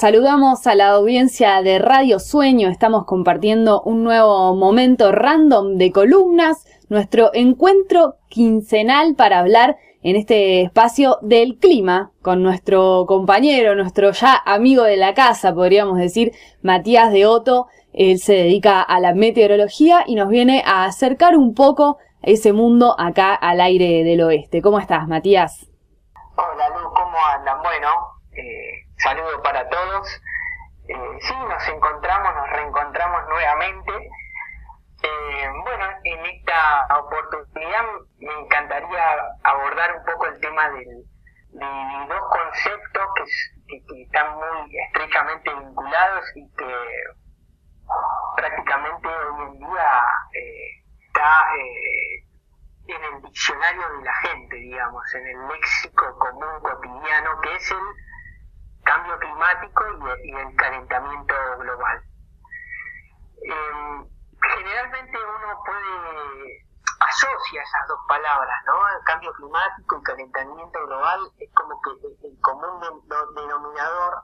Saludamos a la audiencia de Radio Sueño, estamos compartiendo un nuevo momento random de columnas, nuestro encuentro quincenal para hablar en este espacio del clima con nuestro compañero, nuestro ya amigo de la casa, podríamos decir, Matías de Otto. Él se dedica a la meteorología y nos viene a acercar un poco ese mundo acá al aire del oeste. ¿Cómo estás, Matías? Hola, Lu, ¿cómo andan? Bueno, saludo para todos. Eh, sí, nos encontramos, nos reencontramos nuevamente. Eh, bueno, en esta oportunidad me encantaría abordar un poco el tema del, de dos conceptos que, están muy estrechamente vinculados y que prácticamente hoy en día eh, está eh, en el diccionario de la gente, digamos, en el léxico común cotidiano, que es el cambio climático y, el calentamiento global. Em, generalmente uno puede asocia esas dos palabras, ¿no? El cambio climático y calentamiento global es como que el, común denominador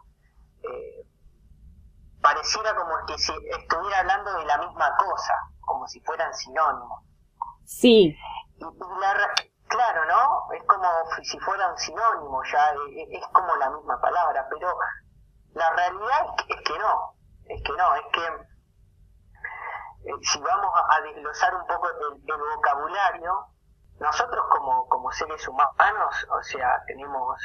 eh, pareciera como que si estuviera hablando de la misma cosa, como si fueran sinónimos. Sí. Claro, ¿no? Es como si fueran sinónimos, ya e, e, es, como la misma palabra, pero la realidad es que, no, es que no, es que eh, si vamos a, desglosar un poco el, vocabulario, nosotros como, como seres humanos, o sea, tenemos,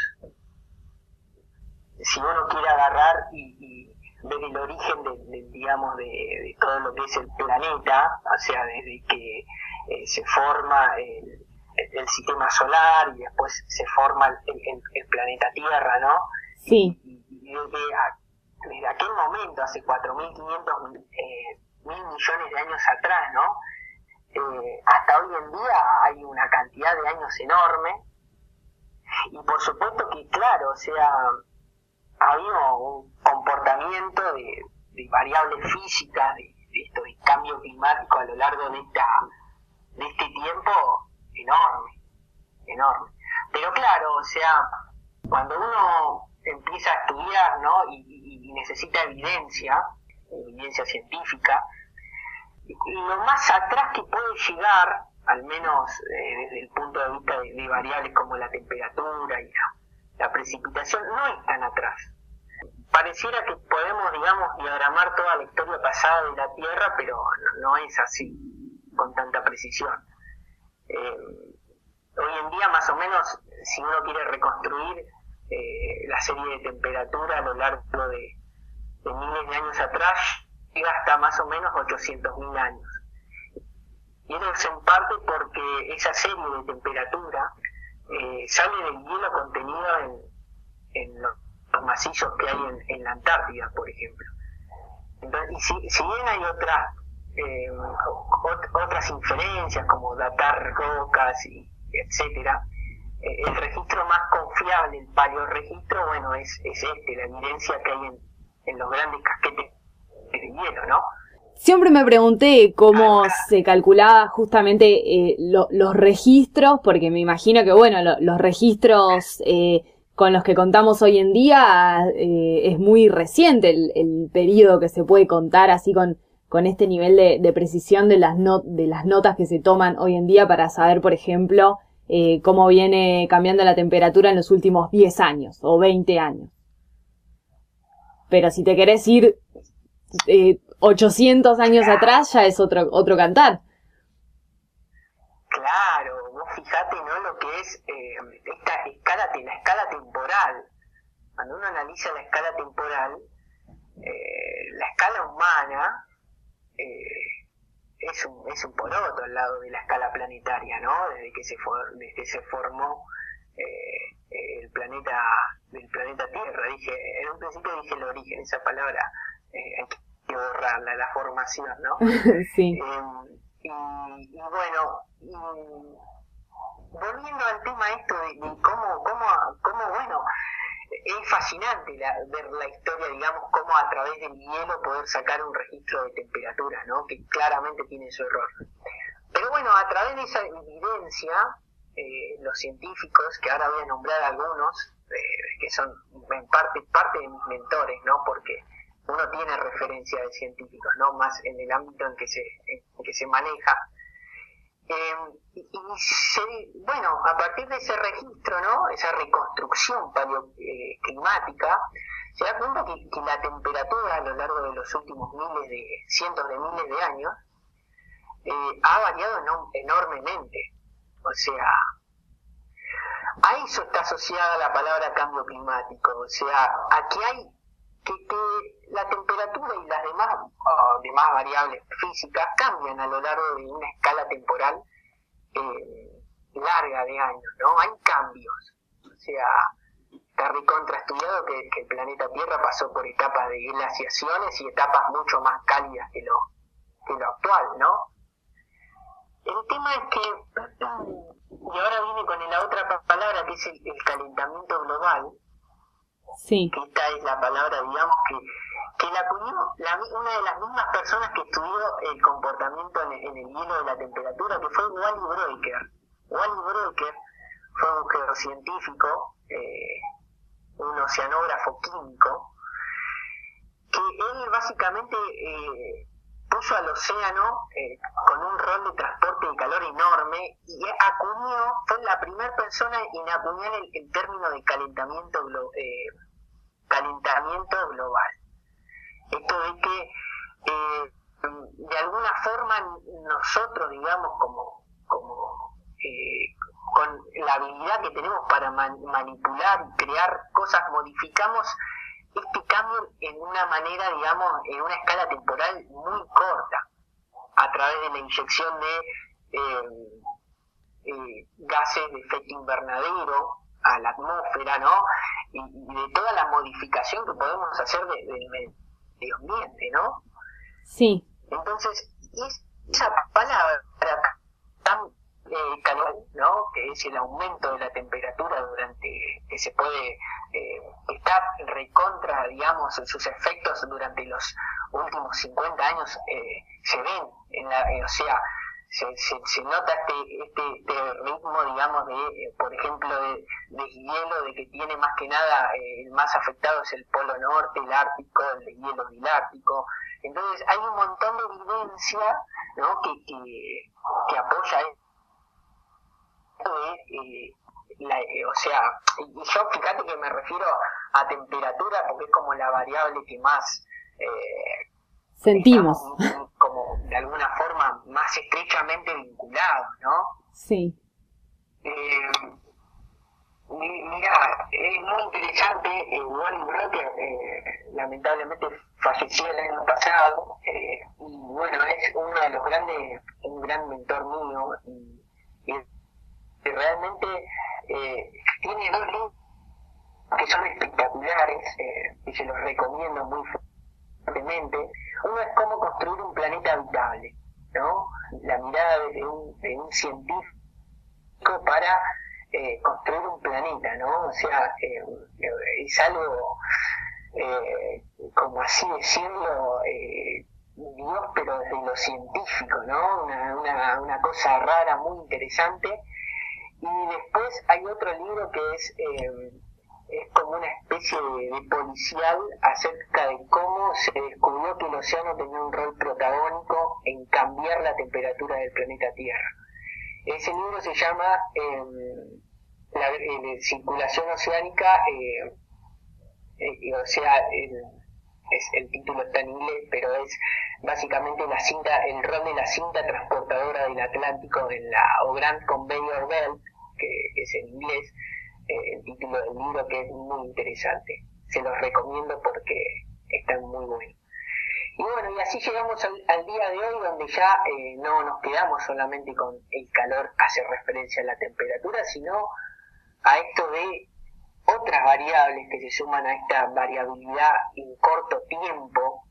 si uno quiere agarrar y ver el origen de, digamos de, todo lo que es el planeta, o sea, desde que eh, se forma el, sistema solar y después se forma el, planeta Tierra, ¿no? Sí. Y, desde, aquel momento, hace 4.500 eh, mil millones de años atrás, ¿no? Eh, hasta hoy en día hay una cantidad de años enorme y por supuesto que claro, o sea, ha habido un comportamiento de, variables físicas, de, esto de cambio climático a lo largo de esta de este tiempo enorme, enorme. Pero claro, o sea, cuando uno empieza a estudiar, ¿no? Y, necesita evidencia, evidencia científica, lo más atrás que puede llegar, al menos eh, desde el punto de vista de, variables como la temperatura y la, la precipitación no es tan atrás. Pareciera que podemos, digamos, diagramar toda la historia pasada de la Tierra, pero no, es así, con tanta precisión. Eh, hoy en día, más o menos, si uno quiere reconstruir eh, la serie de temperatura a lo largo de, miles de años atrás, llega hasta más o menos 800.000 años. Y eso es en parte porque esa serie de temperatura eh, sale del hielo contenido en, en los, macizos que hay en, la Antártida, por ejemplo. Entonces, y si, si bien hay otras eh, otras inferencias como datar rocas y etcétera, eh, el registro más confiable, el paleorregistro, bueno, es, es este, la evidencia que hay en, en los grandes casquetes de hielo, ¿no? Siempre me pregunté cómo se calculaba justamente eh, los registros, porque me imagino que, bueno, los registros eh, con los que contamos hoy en día eh, es muy reciente el, periodo que se puede contar así con, con este nivel de, precisión de las, de las notas que se toman hoy en día para saber, por ejemplo, cómo viene cambiando la temperatura en los últimos 10 años o 20 años. Pero si te querés ir 800 años atrás ya es otro, otro cantar. Claro, vos fijate ¿no? lo que es eh, esta escala, la escala temporal. Cuando uno analiza la escala temporal, eh, la escala humana eh, es, un, es un poroto al lado de la escala planetaria, ¿no? Desde que se, desde que se formó el planeta del planeta Tierra. Dije, en un principio dije el origen, esa palabra borrarla, la formación, ¿no? sí. Eh, y, bueno, volviendo al tema esto de, cómo, es fascinante ver la historia, digamos, cómo a través del hielo poder sacar un registro de temperatura, ¿no? Que claramente tiene su error. Pero bueno, a través de esa evidencia, eh, los científicos, que ahora voy a nombrar algunos, eh, que son en parte, parte de mis mentores, ¿no? Porque uno tiene referencia de científicos, ¿no? Más en el ámbito en que se, en que se maneja. Eh, y, bueno, a partir de ese registro, ¿no? Esa reconstrucción paleoclimática, se da cuenta que, que, la temperatura a lo largo de los últimos miles de, cientos de miles de años, eh, ha variado enormemente. O sea, a eso está asociada la palabra cambio climático. O sea, aquí hay que, la temperatura y las demás, demás variables físicas cambian a lo largo de una escala temporal eh, larga de años, ¿no? Hay cambios. O sea, está recontraestudiado que, que el planeta Tierra pasó por etapas de glaciaciones y etapas mucho más cálidas que lo, que lo actual, ¿no? El tema es que, y ahora viene con la otra palabra que es el, calentamiento global, sí. que esta es la palabra, digamos, que, que la acuñó una de las mismas personas que estudió el comportamiento en, el hielo de la temperatura, que fue Wally Broecker. Wally Broecker fue un geocientífico, eh, un oceanógrafo químico, que él básicamente eh, puso al océano eh, con un rol de transporte de calor enorme y acuñó, fue la primera persona en acuñar el, término de calentamiento, eh, calentamiento global. Esto es que eh, de alguna forma nosotros, digamos, como, como con la habilidad que tenemos para manipular y crear cosas, modificamos este cambio en una manera, digamos, en una escala temporal muy corta, a través de la inyección de eh, eh, gases de efecto invernadero a la atmósfera, ¿no? Y, de toda la modificación que podemos hacer del medio ambiente, ¿no? Sí. Entonces, esa palabra eh, calor, ¿no? que es el aumento de la temperatura durante que se puede eh, estar recontra, digamos, sus efectos durante los últimos 50 años eh, se ven, en la, eh, o sea, se, se, nota este, este, este, ritmo, digamos, de, eh, por ejemplo, de, de, hielo, de que tiene más que nada, el más afectado es el Polo Norte, el Ártico, el hielo del Ártico. Entonces, hay un montón de evidencia ¿no? que, que, que apoya eh, eh, o sea, y yo fíjate que me refiero a temperatura porque es como la variable que más eh, sentimos, como de alguna forma más estrechamente vinculado, ¿no? Sí. Eh, mira, es muy interesante, eh, Wally Broker lamentablemente falleció el año pasado, y bueno, es uno de los grandes, un gran mentor mío, y, y que realmente eh, tiene dos libros que son espectaculares eh, y se los recomiendo muy fuertemente. Uno es cómo construir un planeta habitable, ¿no? La mirada de un, de un científico para eh, construir un planeta, ¿no? O sea, es algo, como así decirlo, Dios, pero desde lo científico, ¿no? Una, una, una cosa rara, muy interesante y después hay otro libro que es, eh, es como una especie de, policial acerca de cómo se descubrió que el océano tenía un rol protagónico en cambiar la temperatura del planeta Tierra. Ese libro se llama em, la, Circulación Oceánica, eh, eh, o sea, el, es, el título está en inglés, pero es básicamente la cinta, el rol de la cinta transportadora del Atlántico en la o Grand Conveyor Belt, que es en inglés, eh, el título del libro que es muy interesante. Se los recomiendo porque está muy bueno. Y bueno, y así llegamos al, día de hoy donde ya eh, no nos quedamos solamente con el calor, hace referencia a la temperatura, sino a esto de otras variables que se suman a esta variabilidad en corto tiempo,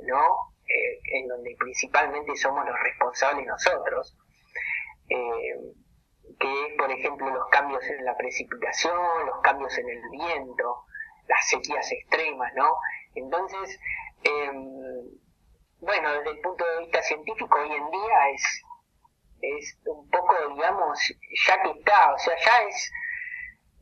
¿no? Eh, en donde principalmente somos los responsables nosotros. Eh, que es, por ejemplo, los cambios en la precipitación, los cambios en el viento, las sequías extremas, ¿no? Entonces, em, bueno, desde el punto de vista científico, hoy en día es, es un poco, digamos, ya que está, o sea, ya es,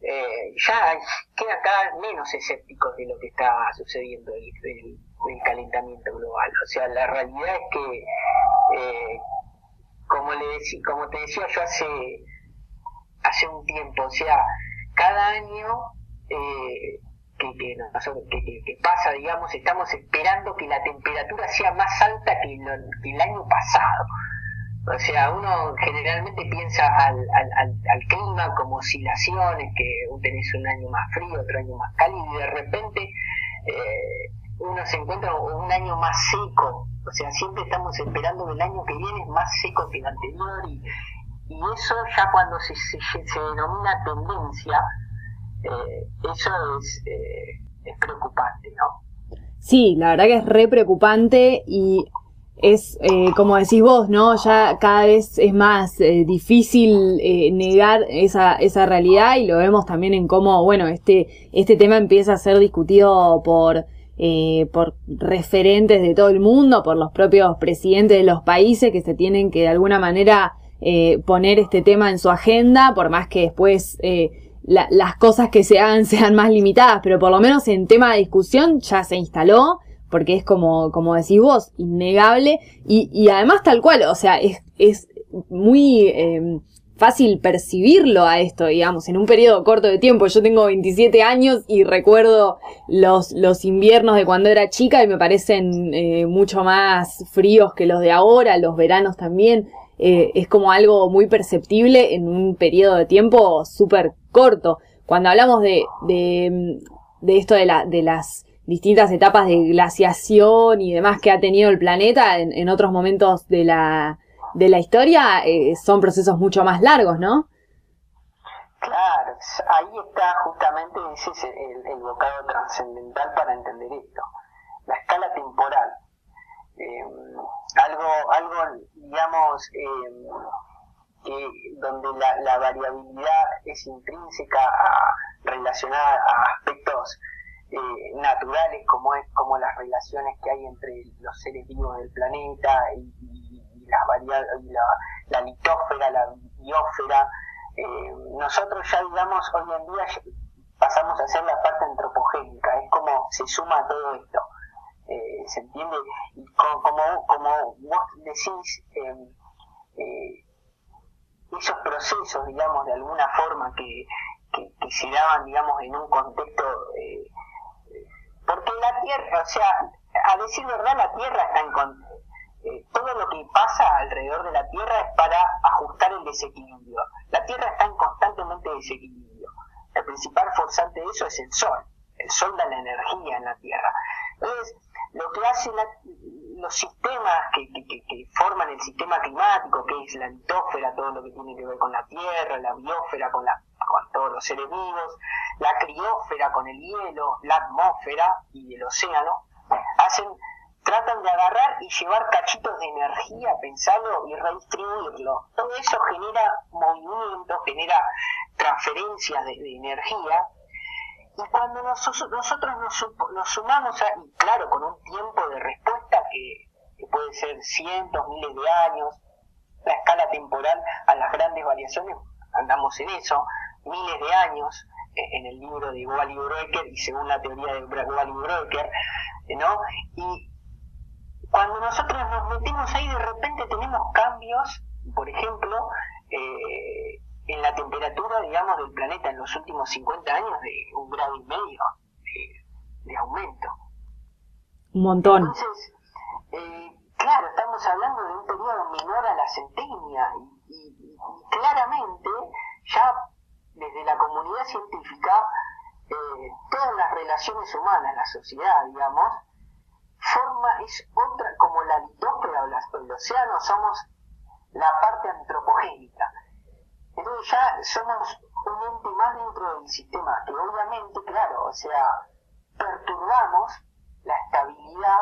eh, ya queda cada vez menos escépticos de lo que está sucediendo el, el, calentamiento global. O sea, la realidad es que, eh, como, le como te decía yo hace, hace un tiempo, o sea, cada año eh, que, que, pasa, digamos, estamos esperando que la temperatura sea más alta que el año pasado. O sea, uno generalmente piensa al, al, al, clima como oscilaciones, que tenés un año más frío, otro año más cálido, y de repente eh, uno se encuentra un año más seco. O sea, siempre estamos esperando que el año que viene es más seco que el anterior, y, y eso ya cuando se, se, se denomina tendencia, eh, eso es, eh, es preocupante, ¿no? Sí, la verdad que es re preocupante y es, eh, como decís vos, ¿no? Ya cada vez es más eh, difícil eh, negar esa, esa realidad y lo vemos también en cómo, bueno, este, este tema empieza a ser discutido por, por referentes de todo el mundo, por los propios presidentes de los países que se tienen que de alguna manera poner este tema en su agenda, por más que después las cosas que se hagan sean más limitadas, pero por lo menos en tema de discusión ya se instaló porque es como, como decís vos, innegable y, y además tal cual, o sea, es, es muy em, fácil percibirlo a esto, digamos, en un periodo corto de tiempo. Yo tengo 27 años y recuerdo los, los inviernos de cuando era chica y me parecen eh, mucho más fríos que los de ahora, los veranos también. Eh, es como algo muy perceptible en un periodo de tiempo súper corto. Cuando hablamos de, de, de esto de, la, de las distintas etapas de glaciación y demás que ha tenido el planeta en, otros momentos de la, de la historia, eh, son procesos mucho más largos, ¿no? Claro, ahí está justamente ese es el, el bocado trascendental para entender esto, la escala temporal. Eh, algo, algo, digamos, eh, que donde la, la, variabilidad es intrínseca a, relacionada a aspectos eh, naturales como es como las relaciones que hay entre los seres vivos del planeta y, las variables, la, la litósfera, la biosfera. Eh, nosotros ya digamos hoy en día pasamos a ser la parte antropogénica, es como se suma todo esto. Eh, ¿Se entiende? Y como, como, vos decís, em, esos procesos, digamos, de alguna forma que, que, que, se daban, digamos, en un contexto eh, porque la Tierra, o sea, a decir verdad, la Tierra está en... Eh, todo lo que pasa alrededor de la Tierra es para ajustar el desequilibrio. La Tierra está en constantemente desequilibrio. El principal forzante de eso es el Sol. El Sol da la energía en la Tierra. Entonces, lo que hacen los sistemas que, que, forman el sistema climático, que es la litósfera, todo lo que tiene que ver con la Tierra, la biosfera, con la con todos los seres la criósfera con el hielo, la atmósfera y el océano, hacen, tratan de agarrar y llevar cachitos de energía, pensarlo y redistribuirlo. Todo eso genera movimiento, genera transferencias de, energía. Y cuando nosotros, nosotros nos, sumamos, a, y claro, con un tiempo de respuesta que puede ser cientos, miles de años, la escala temporal a las grandes variaciones, andamos en eso, miles de años eh, en el libro de Wally Broecker y según la teoría de Wally Broecker, eh, ¿no? Y cuando nosotros nos metemos ahí, de repente tenemos cambios, por ejemplo, eh, en la temperatura, digamos, del planeta en los últimos 50 años de un grado y medio de, aumento. Un montón. Entonces, claro, estamos hablando de un periodo menor a la centenia y claramente ya desde la comunidad científica, eh, todas las relaciones humanas, la sociedad, digamos, forma, es otra, como la litósfera o el océano, somos la parte antropogénica. Entonces ya somos un ente más dentro del sistema, que obviamente, claro, o sea, perturbamos la estabilidad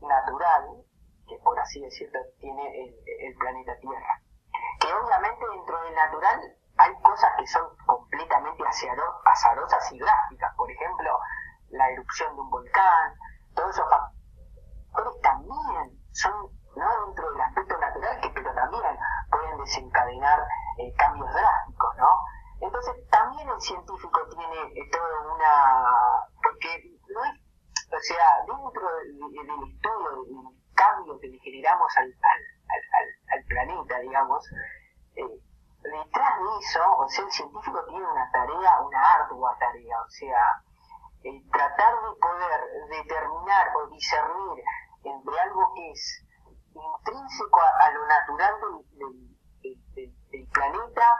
natural que por así decirlo tiene el planeta Tierra. Que obviamente dentro del natural hay cosas que son completamente azarosas y drásticas, por ejemplo, la erupción de un volcán, todos esos factores también son no dentro del aspecto natural, que, pero también pueden desencadenar eh, cambios drásticos, ¿no? Entonces también el científico tiene toda una... porque no es, o sea, dentro del, estudio, del cambio que le generamos al, al, al, planeta, digamos, eh, detrás de eso, o sea, el científico tiene una tarea, una ardua tarea, o sea, eh, tratar de poder determinar o discernir entre algo que es intrínseco a, lo natural del, planeta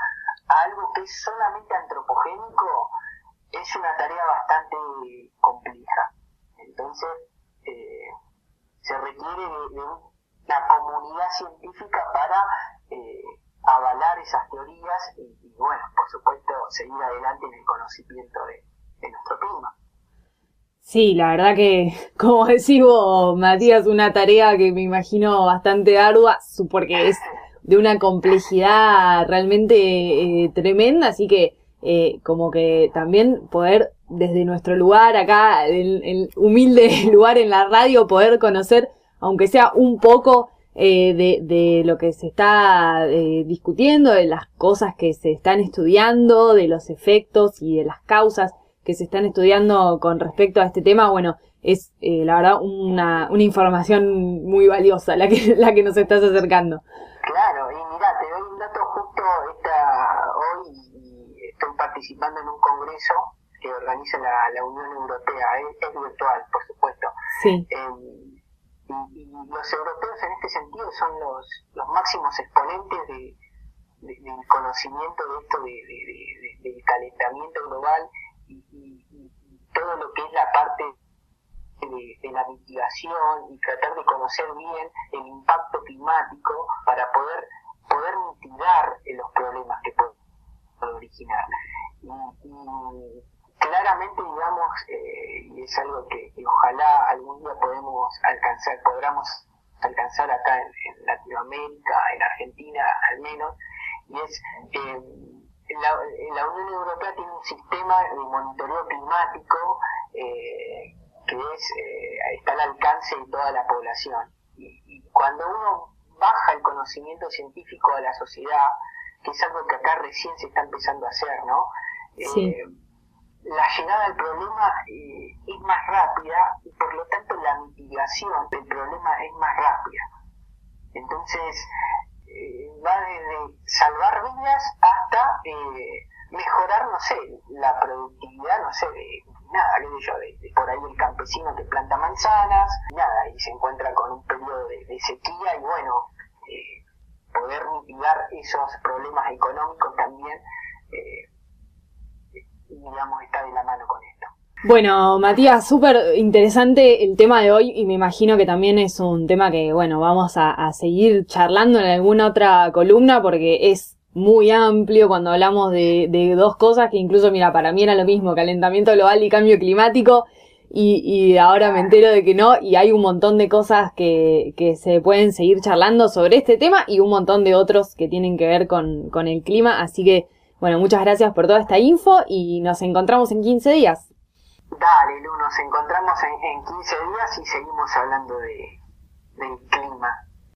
a algo que es solamente antropogénico es una tarea bastante compleja. Entonces, eh, se requiere de, una comunidad científica para avalar esas teorías y, bueno, por supuesto, seguir adelante en el conocimiento de, nuestro clima. Sí, la verdad que, como decís vos, Matías, una tarea que me imagino bastante ardua, porque es de una complejidad realmente eh, tremenda, así que eh, como que también poder desde nuestro lugar acá, el, el, humilde lugar en la radio, poder conocer, aunque sea un poco, eh, de, de, lo que se está eh, discutiendo, de las cosas que se están estudiando, de los efectos y de las causas que se están estudiando con respecto a este tema, bueno, es eh, la verdad una, una información muy valiosa la que, la que nos estás acercando. Claro, y mira, te doy un dato justo esta, hoy estoy participando en un congreso que organiza la, la Unión Europea, es, virtual, por supuesto. Sí. Em, y, los europeos en este sentido son los, los máximos exponentes de, del conocimiento de esto de, del calentamiento global y, todo lo que es la parte de, la mitigación y tratar de conocer bien el impacto climático para poder poder mitigar los problemas que pueden originar. Y, claramente, digamos, eh, y es algo que, ojalá algún día podemos alcanzar, podamos alcanzar acá en, Latinoamérica, en Argentina al menos, y es eh, la, Unión Europea tiene un sistema de monitoreo climático eh, que es está al alcance de toda la población. Y, y, cuando uno baja el conocimiento científico a la sociedad, que es algo que acá recién se está empezando a hacer, ¿no? Sí la llegada al problema eh, es más rápida y por lo tanto la mitigación del problema es más rápida. Entonces, eh, va desde salvar vidas hasta eh, mejorar, no sé, la productividad, no sé, de nada, qué sé yo, de, por ahí el campesino que planta manzanas, nada, y se encuentra con un periodo de, de sequía y bueno, poder mitigar esos problemas económicos también digamos, está de la mano con esto. Bueno, Matías, súper interesante el tema de hoy y me imagino que también es un tema que, bueno, vamos a, seguir charlando en alguna otra columna porque es muy amplio cuando hablamos de, dos cosas que incluso, mira, para mí era lo mismo, calentamiento global y cambio climático y, y ahora me entero de que no y hay un montón de cosas que, que se pueden seguir charlando sobre este tema y un montón de otros que tienen que ver con, con el clima, así que bueno, muchas gracias por toda esta info y nos encontramos en 15 días. Dale, Lu, nos encontramos en, en 15 días y seguimos hablando de, del clima.